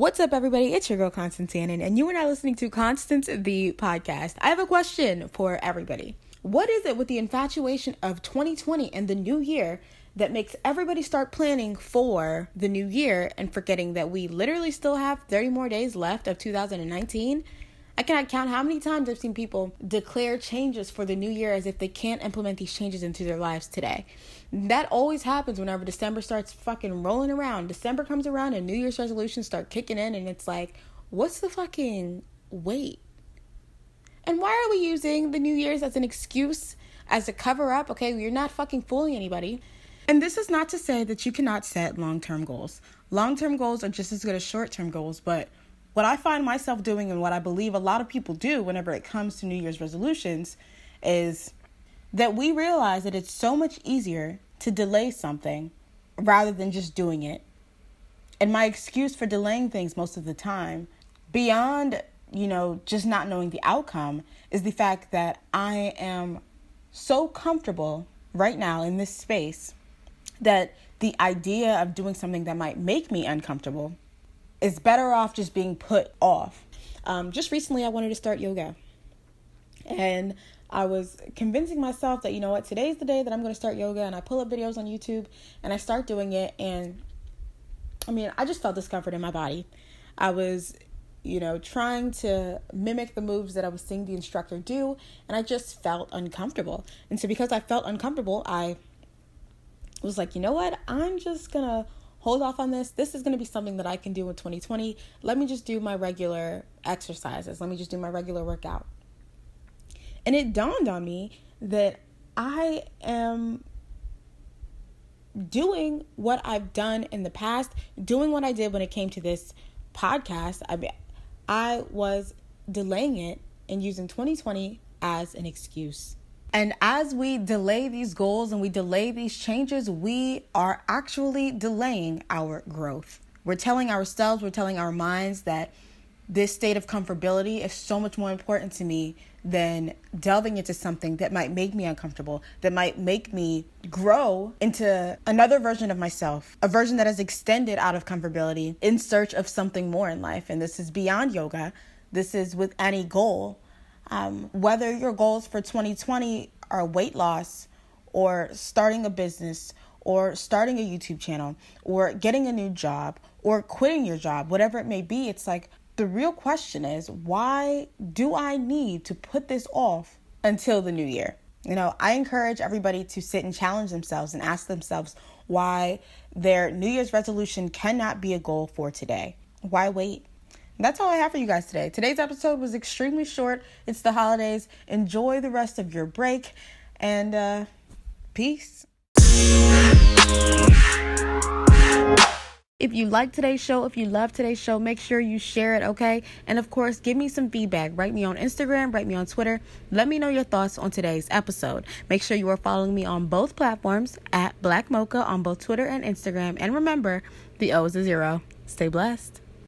What's up, everybody? It's your girl, Constance Annan, and you are now listening to Constance the podcast. I have a question for everybody. What is it with the infatuation of 2020 and the new year that makes everybody start planning for the new year and forgetting that we literally still have 30 more days left of 2019? I cannot count how many times I've seen people declare changes for the new year as if they can't implement these changes into their lives today. That always happens whenever December starts fucking rolling around. December comes around and New Year's resolutions start kicking in, and it's like, what's the fucking wait? And why are we using the New Year's as an excuse, as a cover up? Okay, you're not fucking fooling anybody. And this is not to say that you cannot set long term goals. Long term goals are just as good as short term goals, but what I find myself doing and what I believe a lot of people do whenever it comes to New Year's resolutions is that we realize that it's so much easier to delay something rather than just doing it. And my excuse for delaying things most of the time, beyond, you know, just not knowing the outcome, is the fact that I am so comfortable right now in this space that the idea of doing something that might make me uncomfortable is better off just being put off. Um, just recently, I wanted to start yoga. And I was convincing myself that, you know what, today's the day that I'm going to start yoga. And I pull up videos on YouTube and I start doing it. And I mean, I just felt discomfort in my body. I was, you know, trying to mimic the moves that I was seeing the instructor do. And I just felt uncomfortable. And so, because I felt uncomfortable, I was like, you know what, I'm just going to hold off on this. This is going to be something that I can do in 2020. Let me just do my regular exercises. Let me just do my regular workout. And it dawned on me that I am doing what I've done in the past, doing what I did when it came to this podcast. I I was delaying it and using 2020 as an excuse. And as we delay these goals and we delay these changes, we are actually delaying our growth. We're telling ourselves, we're telling our minds that this state of comfortability is so much more important to me than delving into something that might make me uncomfortable, that might make me grow into another version of myself, a version that has extended out of comfortability in search of something more in life. And this is beyond yoga, this is with any goal. Um, whether your goals for 2020 are weight loss or starting a business or starting a YouTube channel or getting a new job or quitting your job, whatever it may be, it's like the real question is why do I need to put this off until the new year? You know, I encourage everybody to sit and challenge themselves and ask themselves why their New Year's resolution cannot be a goal for today. Why wait? That's all I have for you guys today. Today's episode was extremely short. It's the holidays. Enjoy the rest of your break and uh, peace. If you like today's show, if you love today's show, make sure you share it, okay? And of course, give me some feedback. Write me on Instagram, write me on Twitter. Let me know your thoughts on today's episode. Make sure you are following me on both platforms at Black Mocha on both Twitter and Instagram. And remember, the O is a zero. Stay blessed.